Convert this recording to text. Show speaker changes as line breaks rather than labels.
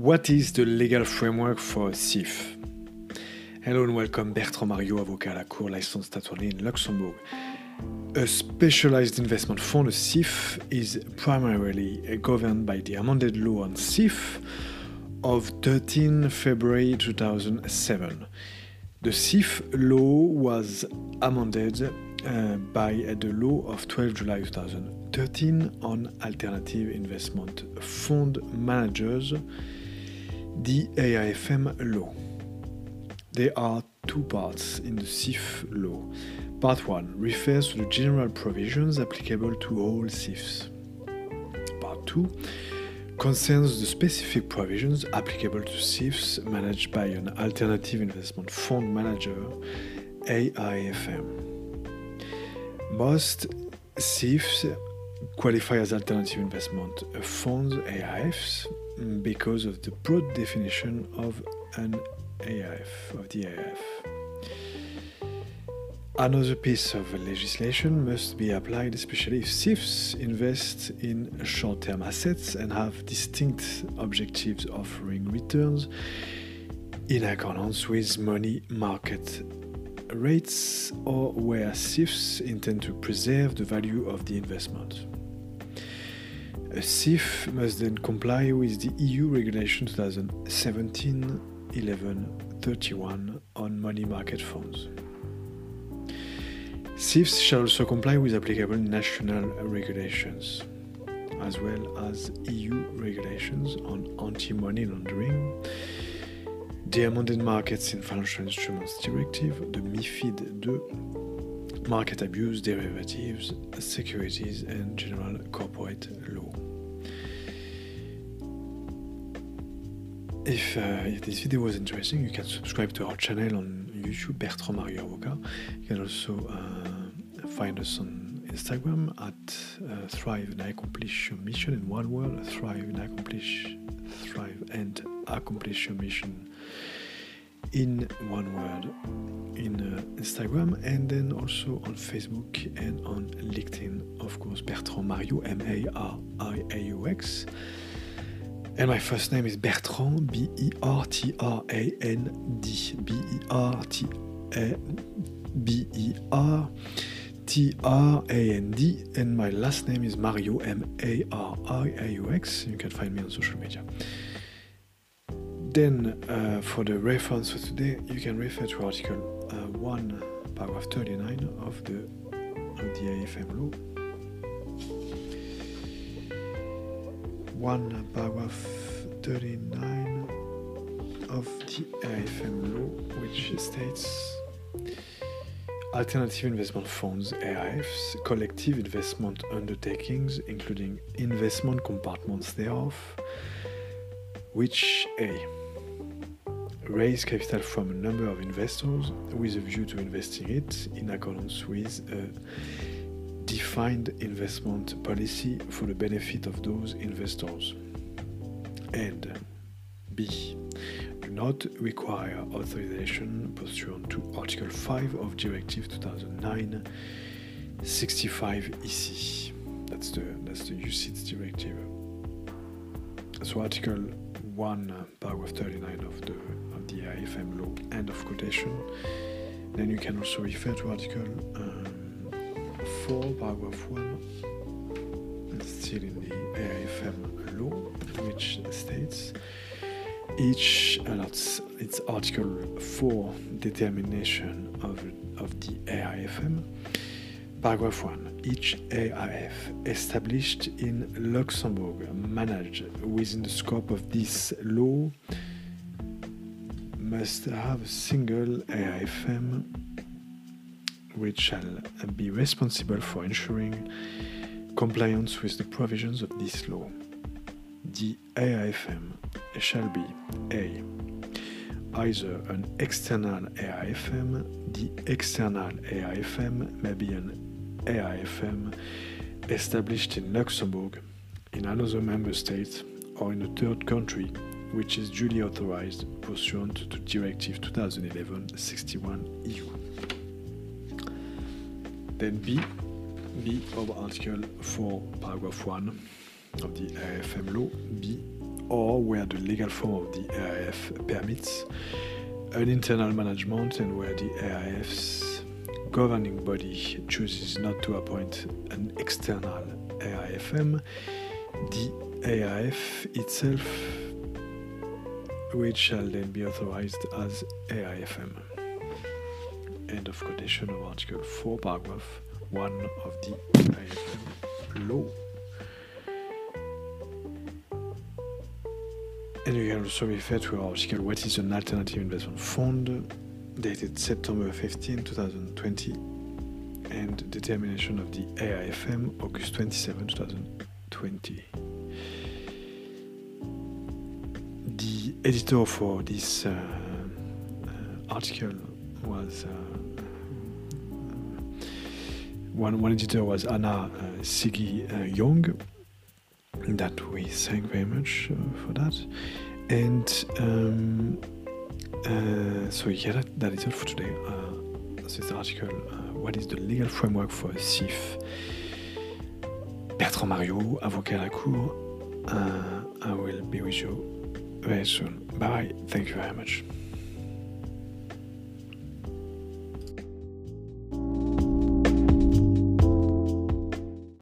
What is the legal framework for SIF? Hello and welcome, Bertrand Mariaux, avocat à la Cour, licensed attorney in Luxembourg. A specialized investment fund, a SIF, is primarily governed by the amended law on SIF of 13 February 2007. The SIF law was amended uh, by the law of 12 July 2013 on alternative investment fund managers the AIFM law. There are two parts in the SIF law. Part 1 refers to the general provisions applicable to all SIFs. Part 2 concerns the specific provisions applicable to SIFs managed by an alternative investment fund manager, AIFM. Most SIFs qualify as alternative investment funds, AIFs, because of the broad definition of an AIF, of the AIF. Another piece of legislation must be applied, especially if SIFs invest in short term assets and have distinct objectives offering returns in accordance with money market rates or where SIFs intend to preserve the value of the investment. A SIF must then comply with the EU Regulation 2017 1131 on money market funds. SIFs shall also comply with applicable national regulations, as well as EU regulations on anti money laundering, the Amended Markets in Financial Instruments Directive, the MIFID II, market abuse, derivatives, securities, and general corporate law. If, uh, if this video was interesting, you can subscribe to our channel on YouTube, Bertrand Mariaux Avocat. You can also uh, find us on Instagram at uh, Thrive and Accomplish Your Mission in one word, Thrive and Accomplish, Thrive and Accomplish Your Mission in one word in uh, Instagram and then also on Facebook and on LinkedIn, of course, Bertrand Mariaux, M A R I A U X. And my first name is Bertrand, B E R T R A N D. B E R T A B E R T R A N D. And my last name is Mariaux, M A R I A U X. You can find me on social media. Then, uh, for the reference for today, you can refer to Article Uh, 1, paragraph 39 of the, of the AFM law. 1, paragraph 39 of the AFM law, which states Alternative investment funds, AIFs, collective investment undertakings, including investment compartments thereof, which A raise capital from a number of investors with a view to investing it in accordance with a defined investment policy for the benefit of those investors. And B. Do not require authorization pursuant to Article 5 of Directive 2009 65 EC. That's the that's the UCITS directive. So Article 1, paragraph 39 of the the end of quotation. Then you can also refer to Article um, 4, paragraph 1, still in the AIFM law, which states each, it's, it's Article 4 determination of, of the AIFM. Paragraph 1. Each AIF established in Luxembourg, managed within the scope of this law, must have a single AIFM which shall be responsible for ensuring compliance with the provisions of this law. The AIFM shall be A. Either an external AIFM, the external AIFM may be an AIFM established in Luxembourg, in another member state, or in a third country which is duly authorized pursuant to Directive 2011-61 EU. Then B, B of Article 4, Paragraph 1 of the AFM law, B or where the legal form of the AIF permits an internal management and where the AIF's governing body chooses not to appoint an external AIFM, the AIF itself, which shall then be authorized as AIFM. End of quotation of Article 4, Paragraph 1 of the AIFM law. And you can also refer to our article What is an Alternative Investment Fund, dated September 15, 2020, and determination of the AIFM, August 27, 2020. Editor for this uh, uh, article was uh, one, one editor was Anna uh, Sigi uh, Young that we thank very much for that. And um, so yeah, that, that is all for today. This article, uh, what is the legal framework for a SIF? Bertrand Mariaux, avocat à la cour. I will be with you very soon. Bye. Thank you very much.